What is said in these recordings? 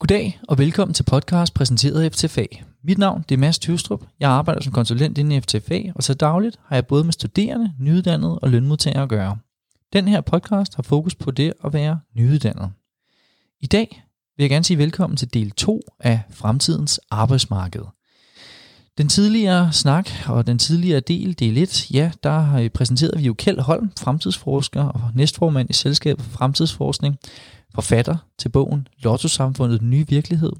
Goddag og velkommen til podcast præsenteret af FTFA. Mit navn det er Mads Tyvstrup. Jeg arbejder som konsulent inden i FTFA, og så dagligt har jeg både med studerende, nyuddannede og lønmodtagere at gøre. Den her podcast har fokus på det at være nyuddannet. I dag vil jeg gerne sige velkommen til del 2 af fremtidens arbejdsmarked. Den tidligere snak og den tidligere del, del 1, ja, der præsenterede vi jo Kjeld Holm, fremtidsforsker og næstformand i Selskabet for Fremtidsforskning, forfatter til bogen Lotto-samfundet, den nye virkelighed.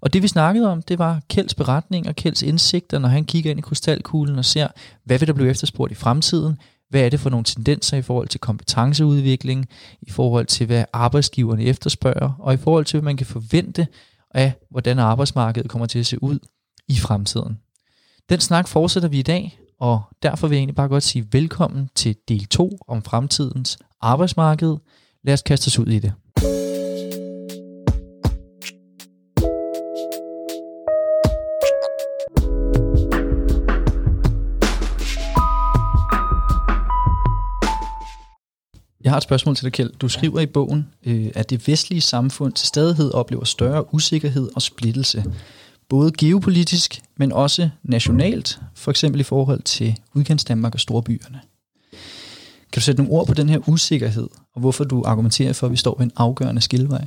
Og det vi snakkede om, det var Kjelds beretning og Kjelds indsigter, når han kigger ind i krystalkuglen og ser, hvad vil der blive efterspurgt i fremtiden, hvad er det for nogle tendenser i forhold til kompetenceudvikling, i forhold til hvad arbejdsgiverne efterspørger, og i forhold til hvad man kan forvente af, hvordan arbejdsmarkedet kommer til at se ud i fremtiden. Den snak fortsætter vi i dag, og derfor vil jeg egentlig bare godt sige velkommen til del 2 om fremtidens arbejdsmarked. Lad os kaste os ud i det. Jeg har et spørgsmål til dig, Kjeld. Du skriver i bogen, øh, at det vestlige samfund til stadighed oplever større usikkerhed og splittelse. Både geopolitisk, men også nationalt, for eksempel i forhold til udkantsdanmark og storbyerne. Kan du sætte nogle ord på den her usikkerhed, og hvorfor du argumenterer for, at vi står ved en afgørende skillevej?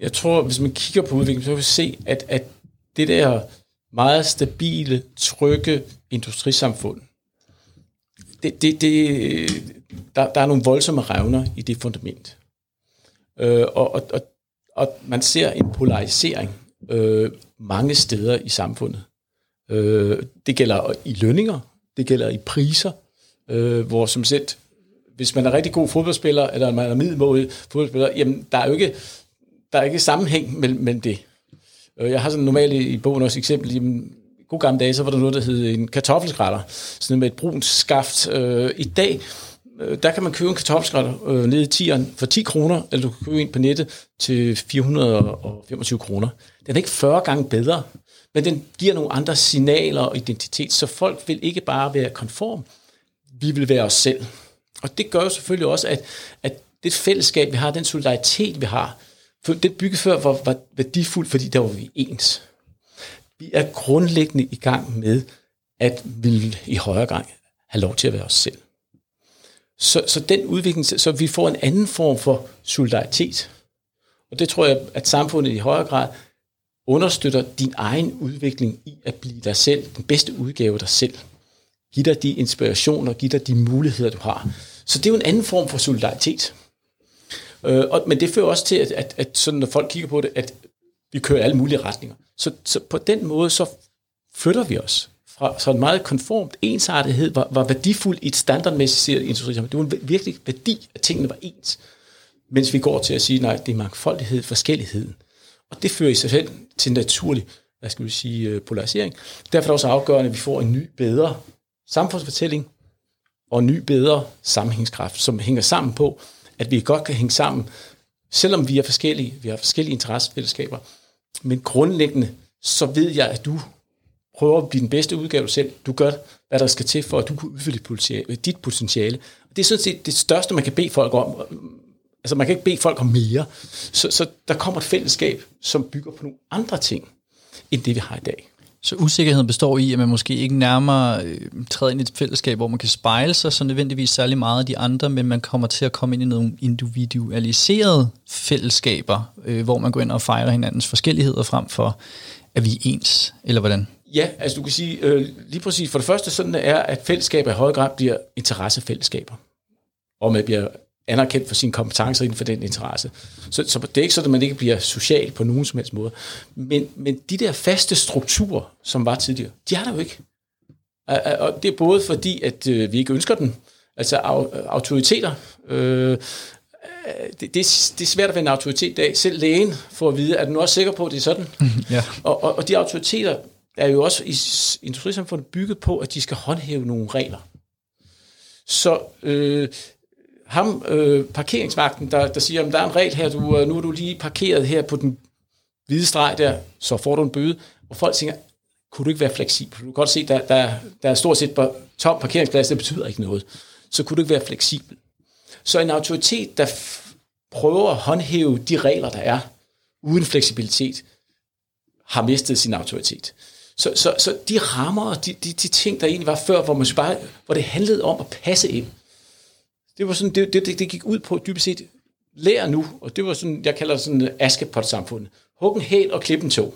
Jeg tror, hvis man kigger på udviklingen, så kan vi se, at, at det der meget stabile, trygge industrisamfund, det, det, det, der, der er nogle voldsomme revner i det fundament. Øh, og, og, og, og man ser en polarisering øh, mange steder i samfundet. Øh, det gælder i lønninger, det gælder i priser, øh, hvor som set, hvis man er rigtig god fodboldspiller, eller man er middelmådig fodboldspiller, jamen der er jo ikke, der er ikke sammenhæng mellem, mellem det. Øh, jeg har sådan normalt i, i bogen også eksempel, jamen, god gamle dage, så var der noget, der hed en kartoffelskrætter, sådan med et brunt skaft. Øh, I dag, øh, der kan man købe en kartoffelskrætter øh, nede i tieren for 10 kroner, eller du kan købe en på nettet til 425 kroner. Den er ikke 40 gange bedre, men den giver nogle andre signaler og identitet, så folk vil ikke bare være konform, vi vil være os selv. Og det gør jo selvfølgelig også, at, at det fællesskab, vi har, den solidaritet, vi har, for det bygget før var, var værdifuldt, fordi der var vi ens. Vi er grundlæggende i gang med at vil i højere grad have lov til at være os selv. Så, så den udvikling, så vi får en anden form for solidaritet. Og det tror jeg, at samfundet i højere grad understøtter din egen udvikling i at blive dig selv, den bedste udgave af dig selv. Giv dig de inspirationer, giv dig de muligheder, du har. Så det er jo en anden form for solidaritet. Øh, og, men det fører også til, at, at, at sådan, når folk kigger på det, at vi kører alle mulige retninger. Så, så på den måde, så flytter vi os fra så en meget konformt ensartethed var, var værdifuld i et standardmæssigt industri. Det var en virkelig værdi, at tingene var ens. Mens vi går til at sige, nej, det er mangfoldighed, forskelligheden. Og det fører i sig selv til en naturlig, hvad skal vi sige, øh, polarisering. Derfor er det også afgørende, at vi får en ny, bedre samfundsfortælling og en ny, bedre sammenhængskraft, som hænger sammen på, at vi godt kan hænge sammen, selvom vi er forskellige, vi har forskellige interessefællesskaber, men grundlæggende, så ved jeg, at du prøver at blive den bedste udgave selv. Du gør, hvad der skal til, for at du kan udfylde dit øh, potentiale. Det er sådan set det største, man kan bede folk om. Øh, altså, man kan ikke bede folk om mere. Så, så der kommer et fællesskab, som bygger på nogle andre ting, end det vi har i dag. Så usikkerheden består i, at man måske ikke nærmere øh, træder ind i et fællesskab, hvor man kan spejle sig så nødvendigvis særlig meget af de andre, men man kommer til at komme ind i nogle individualiserede fællesskaber, øh, hvor man går ind og fejrer hinandens forskelligheder frem for, at vi er ens, eller hvordan? Ja, altså du kan sige, øh, lige præcis for det første sådan er, at fællesskaber i høj grad bliver interessefællesskaber, og man bliver anerkendt for sine kompetencer inden for den interesse. Så, så det er ikke sådan, at man ikke bliver social på nogen som helst måde. Men, men de der faste strukturer, som var tidligere, de er der jo ikke. Og det er både fordi, at øh, vi ikke ønsker den, altså autoriteter. Øh, det, det, det er svært at være en autoritet i dag. Selv lægen får at vide, at du også sikker på, at det er sådan. ja. og, og, og de autoriteter er jo også i industrisamfundet bygget på, at de skal håndhæve nogle regler. Så øh, ham, øh, parkeringsvagten, der, der siger, at der er en regel her, du, øh, nu er du lige parkeret her på den hvide streg der, så får du en bøde. Og folk tænker, kunne du ikke være fleksibel? Du kan godt se, der, der, der er stort set tom parkeringsplads, det betyder ikke noget. Så kunne du ikke være fleksibel? Så en autoritet, der prøver at håndhæve de regler, der er, uden fleksibilitet har mistet sin autoritet. Så, så, så de rammer, de, de, de ting, der egentlig var før, hvor, man bare, hvor det handlede om at passe ind, det var sådan, det, det, det gik ud på dybest set, lær nu, og det var sådan, jeg kalder det sådan askepot-samfundet. Hug en hæl og klip en tog.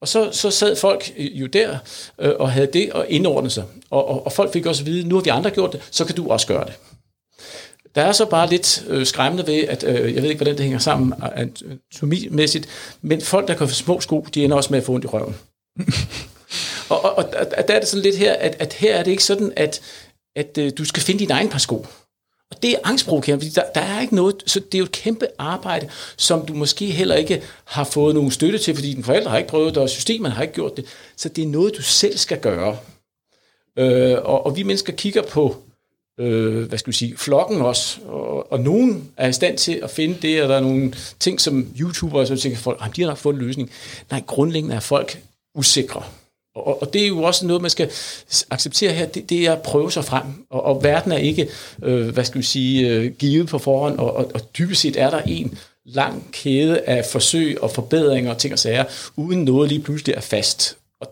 Og så, så sad folk jo der øh, og havde det og indordnet sig. Og, og, og folk fik også at vide, nu har vi andre gjort det, så kan du også gøre det. Der er så bare lidt øh, skræmmende ved, at øh, jeg ved ikke, hvordan det hænger sammen anatomimæssigt, men folk, der kan få små sko, de ender også med at få ondt i røven. og, og, og der er det sådan lidt her, at, at her er det ikke sådan, at, at øh, du skal finde din egen par sko. Og det er angstprovokerende, fordi der, der er ikke noget, så det er jo et kæmpe arbejde, som du måske heller ikke har fået nogen støtte til, fordi dine forældre har ikke prøvet det, og systemet har ikke gjort det. Så det er noget, du selv skal gøre. Øh, og, og vi mennesker kigger på, øh, hvad skal vi sige, flokken også, og, og nogen er i stand til at finde det, og der er nogle ting, som YouTubere, som tænker, folk, de har nok fået en løsning. Nej, grundlæggende er folk usikre. Og, og det er jo også noget, man skal acceptere her, det, det er at prøve sig frem. Og, og verden er ikke, øh, hvad skal vi sige, øh, givet på forhånd, og, og, og dybest set er der en lang kæde af forsøg og forbedringer og ting og sager, uden noget lige pludselig er fast. Og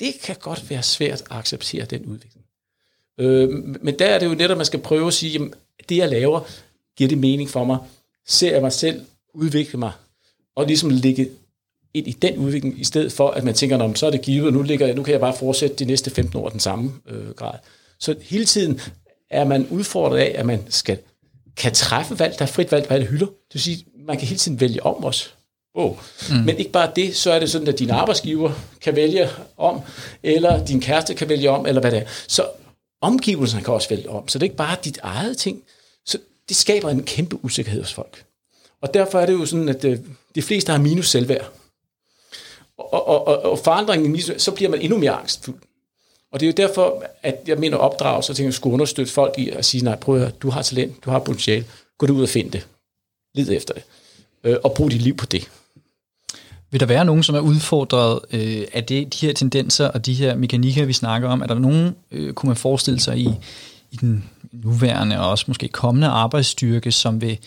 det kan godt være svært at acceptere den udvikling. Øh, men der er det jo netop, at man skal prøve at sige, jamen, det jeg laver, giver det mening for mig? Ser jeg mig selv udvikle mig? Og ligesom ligge ind i den udvikling, i stedet for, at man tænker, så er det givet, og nu, ligger, nu kan jeg bare fortsætte de næste 15 år den samme øh, grad. Så hele tiden er man udfordret af, at man skal kan træffe valg, der er frit valg på alle hylder. Det vil sige, man kan hele tiden vælge om os. Oh. Mm. Men ikke bare det, så er det sådan, at din arbejdsgiver kan vælge om, eller din kæreste kan vælge om, eller hvad det er. Så omgivelserne kan også vælge om. Så det er ikke bare dit eget ting. Så det skaber en kæmpe usikkerhed hos folk. Og derfor er det jo sådan, at øh, de fleste har minus selvværd og, og, og, og forandringen, så bliver man endnu mere angstfuld. Og det er jo derfor, at jeg mener opdrag, så tænker jeg, skulle understøtte folk i at sige, nej, prøv at høre, du har talent, du har potentiale, gå ud og find det. Lid efter det. Øh, og brug dit liv på det. Vil der være nogen, som er udfordret øh, af det, de her tendenser og de her mekanikker, vi snakker om? Er der nogen, øh, kunne man forestille sig i, i den nuværende og også måske kommende arbejdsstyrke, som vil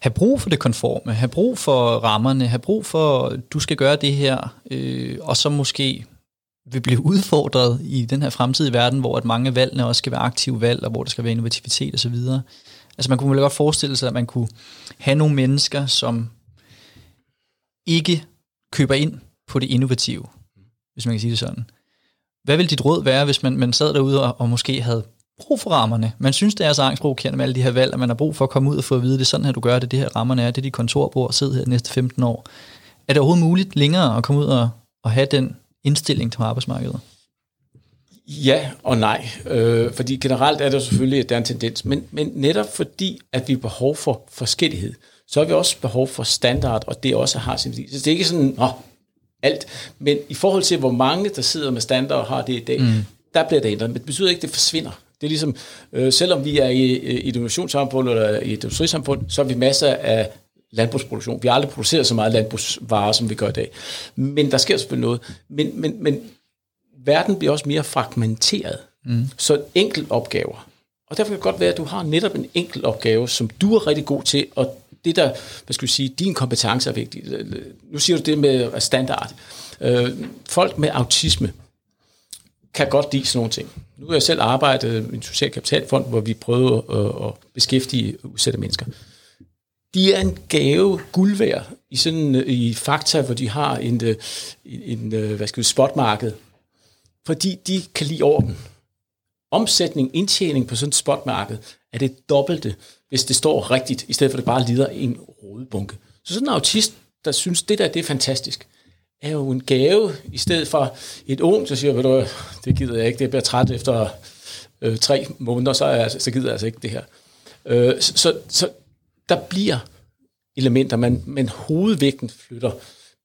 have brug for det konforme, have brug for rammerne, have brug for, du skal gøre det her, øh, og så måske vil blive udfordret i den her fremtidige verden, hvor at mange af valgene også skal være aktive valg, og hvor der skal være innovativitet osv. Altså man kunne vel godt forestille sig, at man kunne have nogle mennesker, som ikke køber ind på det innovative, hvis man kan sige det sådan. Hvad vil dit råd være, hvis man, man sad derude og, og måske havde brug for rammerne. Man synes, det er så angstprovokerende med alle de her valg, at man har brug for at komme ud og få at vide, det er sådan her, du gør det, det her rammerne er, det er dit kontorbord, sidde her de næste 15 år. Er det overhovedet muligt længere at komme ud og, og have den indstilling til arbejdsmarkedet? Ja og nej, øh, fordi generelt er det selvfølgelig, at der er en tendens, men, men netop fordi, at vi har behov for forskellighed, så har vi også behov for standard, og det også har sin værdi. Så det er ikke sådan, åh, alt, men i forhold til, hvor mange, der sidder med standard og har det i dag, mm. der bliver det ændret, men det betyder ikke, at det forsvinder. Det er ligesom, øh, selvom vi er i, i et innovationssamfund eller i et industrisamfund, så har vi masser af landbrugsproduktion. Vi har aldrig produceret så meget landbrugsvarer, som vi gør i dag. Men der sker selvfølgelig noget. Men, men, men verden bliver også mere fragmenteret. Mm. Så enkelt opgaver. Og derfor kan det godt være, at du har netop en enkelt opgave, som du er rigtig god til, og det der, hvad skal vi sige, din kompetence er vigtig. Nu siger du det med standard. Øh, folk med autisme, kan godt lide sådan nogle ting. Nu har jeg selv arbejdet i en social kapitalfond, hvor vi prøvede at, at beskæftige udsatte mennesker. De er en gave guld værd i sådan øh, i fakta, hvor de har en, øh, en, en hvad skal vi, spotmarked, fordi de kan lide orden. Omsætning, indtjening på sådan et spotmarked er det dobbelte, hvis det står rigtigt, i stedet for at det bare lider en rodebunke. Så sådan en autist, der synes, det der det er fantastisk, er jo en gave, i stedet for et ung, så siger, jeg, du, det gider jeg ikke, det bliver træt efter øh, tre måneder, så, er, altså, så gider jeg altså ikke det her. Øh, så, så, så der bliver elementer, man, men hovedvægten flytter,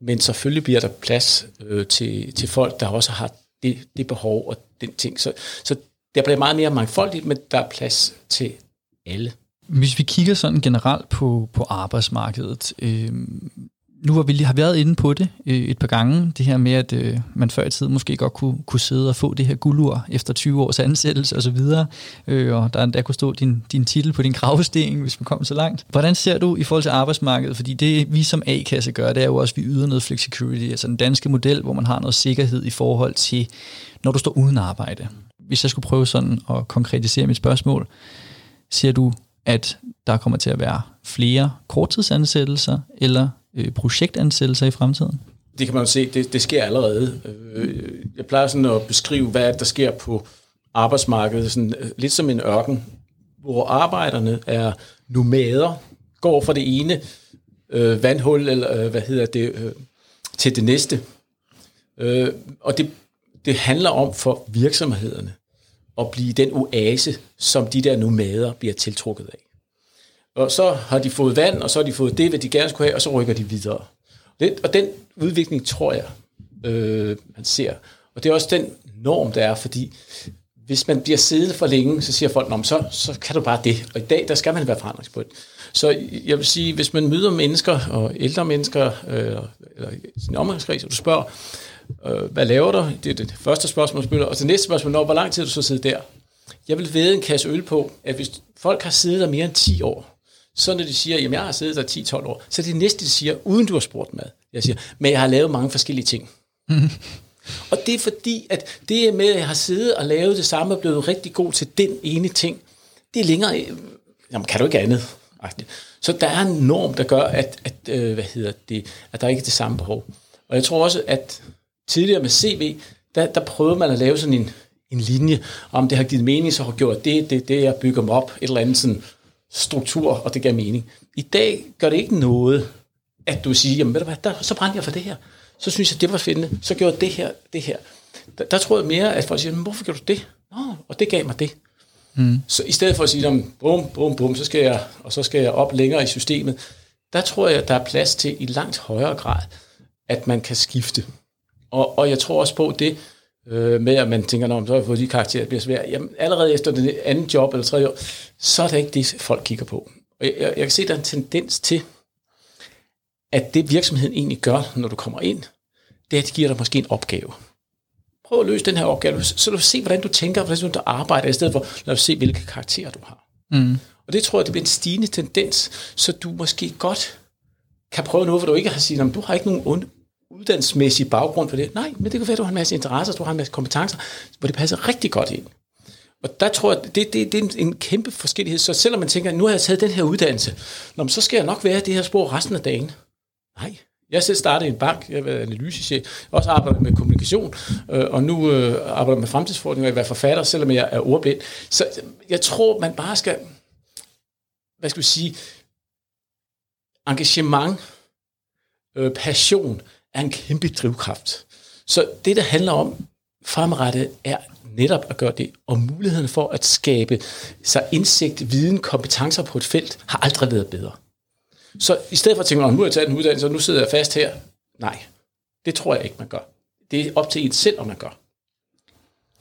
men selvfølgelig bliver der plads øh, til, til folk, der også har det, det behov og den ting. Så, så der bliver meget mere mangfoldigt, men der er plads til alle. Hvis vi kigger sådan generelt på, på arbejdsmarkedet, øh, nu har vi lige har været inde på det øh, et par gange, det her med, at øh, man før i tiden måske godt kunne, kunne sidde og få det her guldur efter 20 års ansættelse osv., øh, og der endda kunne stå din, din titel på din gravsten, hvis man kom så langt. Hvordan ser du i forhold til arbejdsmarkedet? Fordi det vi som A-kasse gør, det er jo også, at vi yder noget flexicurity, altså den danske model, hvor man har noget sikkerhed i forhold til, når du står uden arbejde. Hvis jeg skulle prøve sådan at konkretisere mit spørgsmål, ser du, at der kommer til at være flere korttidsansættelser eller øh, projektansættelser i fremtiden? Det kan man jo se, det, det sker allerede. Øh, jeg plejer sådan at beskrive, hvad der sker på arbejdsmarkedet, sådan, øh, lidt som en ørken, hvor arbejderne er nomader, går fra det ene øh, vandhul, eller øh, hvad hedder det, øh, til det næste. Øh, og det, det handler om for virksomhederne at blive den oase, som de der nomader bliver tiltrukket af. Og så har de fået vand, og så har de fået det, hvad de gerne skulle have, og så rykker de videre. Det, og den udvikling tror jeg, øh, man ser. Og det er også den norm, der er, fordi hvis man bliver siddende for længe, så siger folk, så, så kan du bare det. Og i dag, der skal man være forandringsbund. Så jeg vil sige, hvis man møder mennesker, og ældre mennesker, øh, eller sin omgangskreds, og du spørger, øh, hvad laver du? Det er det første spørgsmål, spiller. Og det næste spørgsmål, når, hvor lang tid du så sidder der? Jeg vil vide en kasse øl på, at hvis folk har siddet der mere end 10 år, så når de siger, at jeg har siddet der 10-12 år, så er det næste, de siger, uden du har spurgt mad. Jeg siger, men jeg har lavet mange forskellige ting. Mm. Og det er fordi, at det med, at jeg har siddet og lavet det samme, og blevet rigtig god til den ene ting, det er længere, jamen kan du ikke andet? Så der er en norm, der gør, at, at, øh, hvad hedder det, at der ikke er det samme behov. Og jeg tror også, at tidligere med CV, der, der prøvede man at lave sådan en, en linje, om det har givet mening, så har gjort det, det, det, jeg bygger mig op, et eller andet sådan struktur, og det gav mening. I dag gør det ikke noget, at du siger, jamen ved du hvad, der, så brændte jeg for det her. Så synes jeg, det var spændende. Så gjorde det her, det her. Der, der tror jeg mere, at folk siger, men hvorfor gjorde du det? Nå, og det gav mig det. Mm. Så i stedet for at sige, bum, bum, bum, så skal jeg, og så skal jeg op længere i systemet, der tror jeg, der er plads til i langt højere grad, at man kan skifte. Og, og jeg tror også på det, øh, med at man tænker, når så har jeg fået de karakterer, det bliver svært. Jamen, allerede efter den anden job eller tredje år, så er det ikke det, folk kigger på. Og jeg, jeg kan se, at der er en tendens til, at det virksomheden egentlig gør, når du kommer ind, det er, at de giver dig måske en opgave. Prøv at løse den her opgave, så du se, hvordan du tænker, hvordan du arbejder, i stedet for, lad os se, hvilke karakterer du har. Mm. Og det tror jeg, det bliver en stigende tendens, så du måske godt kan prøve noget, hvor du ikke har sagt, du har ikke nogen uddannelsesmæssig baggrund for det. Nej, men det kan være, at du har en masse interesser, du har en masse kompetencer, hvor det passer rigtig godt ind. Og der tror jeg, det, det, det er en, kæmpe forskellighed. Så selvom man tænker, nu har jeg taget den her uddannelse, nå, så skal jeg nok være det her spor resten af dagen. Nej, jeg selv startede i en bank, jeg har været analysechef, jeg også arbejder med kommunikation, øh, og nu øh, arbejder med fremtidsforskning og jeg er forfatter, selvom jeg er ordblind. Så jeg tror, man bare skal, hvad skal vi sige, engagement, øh, passion, er en kæmpe drivkraft. Så det, der handler om fremadrettet, er netop at gøre det, og muligheden for at skabe sig indsigt, viden, kompetencer på et felt, har aldrig været bedre. Så i stedet for at tænke, nu har jeg taget en uddannelse, og nu sidder jeg fast her. Nej, det tror jeg ikke, man gør. Det er op til en selv, om man gør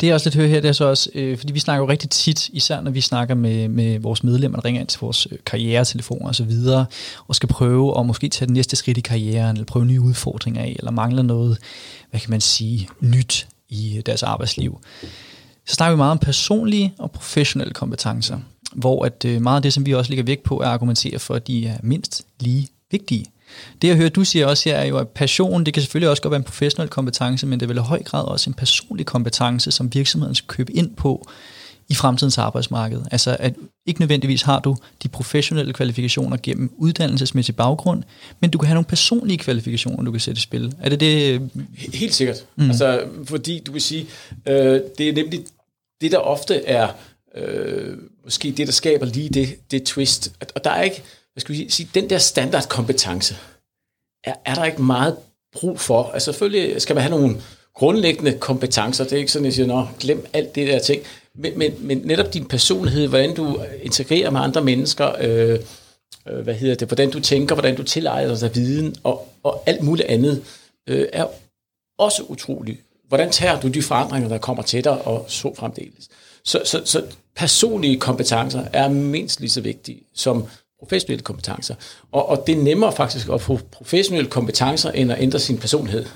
det jeg også lidt hører her, det er så også, øh, fordi vi snakker jo rigtig tit, især når vi snakker med, med vores medlemmer, der ringer ind til vores øh, karrieretelefoner og så videre, og skal prøve at måske tage det næste skridt i karrieren, eller prøve nye udfordringer af, eller mangler noget, hvad kan man sige, nyt i øh, deres arbejdsliv. Så snakker vi meget om personlige og professionelle kompetencer, hvor at øh, meget af det, som vi også ligger vægt på, er at argumentere for, at de er mindst lige vigtige. Det jeg hører, du siger også her, er jo, at passion, det kan selvfølgelig også godt være en professionel kompetence, men det er vel i høj grad også en personlig kompetence, som virksomheden skal købe ind på i fremtidens arbejdsmarked. Altså at ikke nødvendigvis har du de professionelle kvalifikationer gennem uddannelsesmæssig baggrund, men du kan have nogle personlige kvalifikationer, du kan sætte i spil. Er det det? Helt sikkert. Mm. Altså, fordi du kan sige, øh, det er nemlig det, der ofte er øh, måske det, der skaber lige det, det twist. Og der er ikke, hvad skal vi sige, den der standardkompetence, er, er der ikke meget brug for. Altså selvfølgelig skal man have nogle grundlæggende kompetencer. Det er ikke sådan, at jeg siger, Nå, glem alt det der ting. Men, men, men netop din personlighed, hvordan du integrerer med andre mennesker, øh, øh, hvad hedder det, hvordan du tænker, hvordan du tilegner dig viden, og, og alt muligt andet, øh, er også utroligt. Hvordan tager du de forandringer, der kommer til dig, og så fremdeles. Så, så, så personlige kompetencer er mindst lige så vigtige som professionelle kompetencer. Og, og det er nemmere faktisk at få professionelle kompetencer, end at ændre sin personlighed.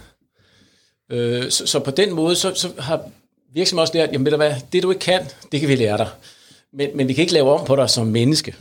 Øh, så, så på den måde, så, så har virksomheden også lært, jamen ved du hvad, det du ikke kan, det kan vi lære dig. Men, men vi kan ikke lave om på dig som menneske.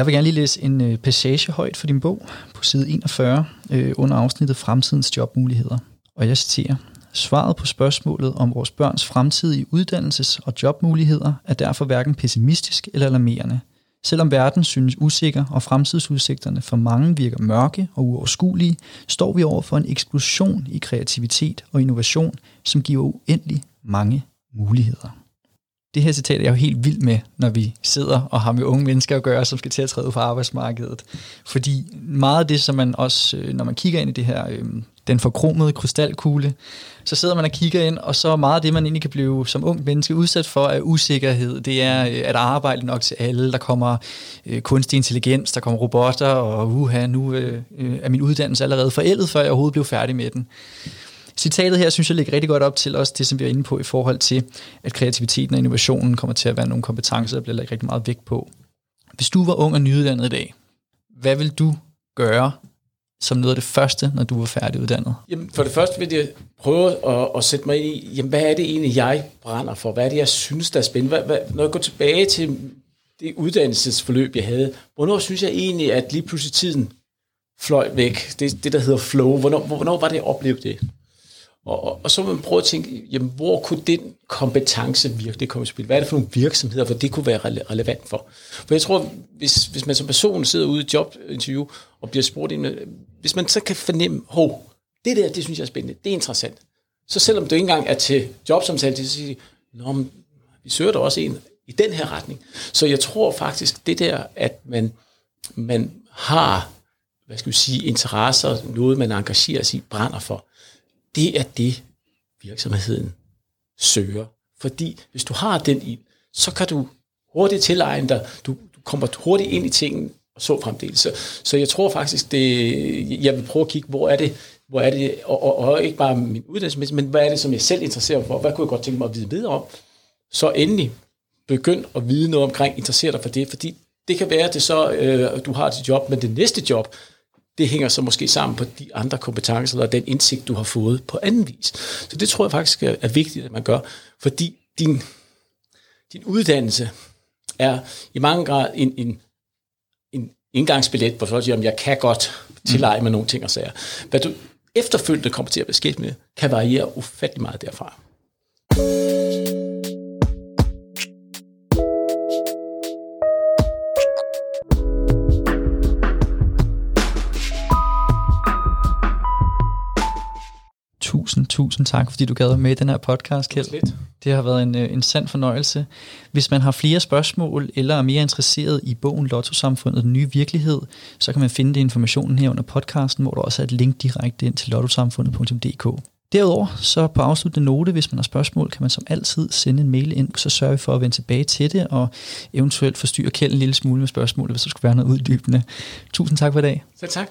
Jeg vil gerne lige læse en øh, passage højt for din bog på side 41 øh, under afsnittet Fremtidens jobmuligheder. Og jeg citerer. Svaret på spørgsmålet om vores børns fremtidige uddannelses- og jobmuligheder er derfor hverken pessimistisk eller alarmerende. Selvom verden synes usikker og fremtidsudsigterne for mange virker mørke og uoverskuelige, står vi over for en eksplosion i kreativitet og innovation, som giver uendelig mange muligheder det her citat er jeg jo helt vild med, når vi sidder og har med unge mennesker at gøre, som skal til at træde på arbejdsmarkedet. Fordi meget af det, som man også, øh, når man kigger ind i det her, øh, den forkromede krystalkugle, så sidder man og kigger ind, og så meget af det, man egentlig kan blive som ung menneske udsat for, er usikkerhed. Det er øh, at arbejde nok til alle. Der kommer øh, kunstig intelligens, der kommer robotter, og uha, nu øh, øh er min uddannelse allerede forældet, før jeg overhovedet blev færdig med den. Citatet her synes jeg ligger rigtig godt op til også det, som vi er inde på i forhold til, at kreativiteten og innovationen kommer til at være nogle kompetencer, der bliver lagt rigtig meget vægt på. Hvis du var ung og nyuddannet i dag, hvad vil du gøre som noget af det første, når du var færdiguddannet? Jamen, for det første vil jeg prøve at, at sætte mig ind i, jamen, hvad er det egentlig, jeg brænder for? Hvad er det, jeg synes, der er spændende? Hvad, hvad, når jeg går tilbage til det uddannelsesforløb, jeg havde, hvornår synes jeg egentlig, at lige pludselig tiden fløj væk? Det, det der hedder flow. Hvornår, hvornår var det, jeg oplevede det? Og, og, og så må man prøve at tænke, jamen, hvor kunne den kompetence virkelig komme i spil? Hvad er det for nogle virksomheder, hvor det kunne være rele- relevant for? For jeg tror, hvis, hvis man som person sidder ude i jobinterview og bliver spurgt ind, hvis man så kan fornemme, hov, det der, det synes jeg er spændende, det er interessant. Så selvom du ikke engang er til jobsamtale, så siger Nå, men, vi søger da også en i den her retning. Så jeg tror faktisk, det der, at man, man har, hvad skal vi sige, interesser, noget man engagerer sig i, brænder for, det er det, virksomheden søger. Fordi hvis du har den i, så kan du hurtigt tilegne dig, du, du kommer hurtigt ind i tingene, og så fremdeles. Så, så jeg tror faktisk, det, jeg vil prøve at kigge, hvor er det, hvor er det og, og, og ikke bare min uddannelse, men hvad er det, som jeg selv interesserer mig for? Hvad kunne jeg godt tænke mig at vide videre om? Så endelig begynd at vide noget omkring, interesser dig for det, fordi det kan være, at det så, øh, du har dit job, men det næste job, det hænger så måske sammen på de andre kompetencer, eller den indsigt, du har fået på anden vis. Så det tror jeg faktisk er, er vigtigt, at man gør, fordi din, din uddannelse er i mange grad en, en, en indgangsbillet, hvor du siger, at jeg kan godt tilleje mig nogle ting og sager. Hvad du efterfølgende kommer til at beskæftige med, kan variere ufattelig meget derfra. Tusind, tak, fordi du gad med i den her podcast, Kjeld. Lidt. Det har været en, øh, en sand fornøjelse. Hvis man har flere spørgsmål, eller er mere interesseret i bogen Lotto-samfundet, den nye virkelighed, så kan man finde det informationen her under podcasten, hvor der også er et link direkte ind til lottosamfundet.dk. Derudover, så på afsluttende note, hvis man har spørgsmål, kan man som altid sende en mail ind, så sørger vi for at vende tilbage til det, og eventuelt forstyrre Kjeld en lille smule med spørgsmål, hvis der skulle være noget uddybende. Tusind tak for i dag. Selv tak.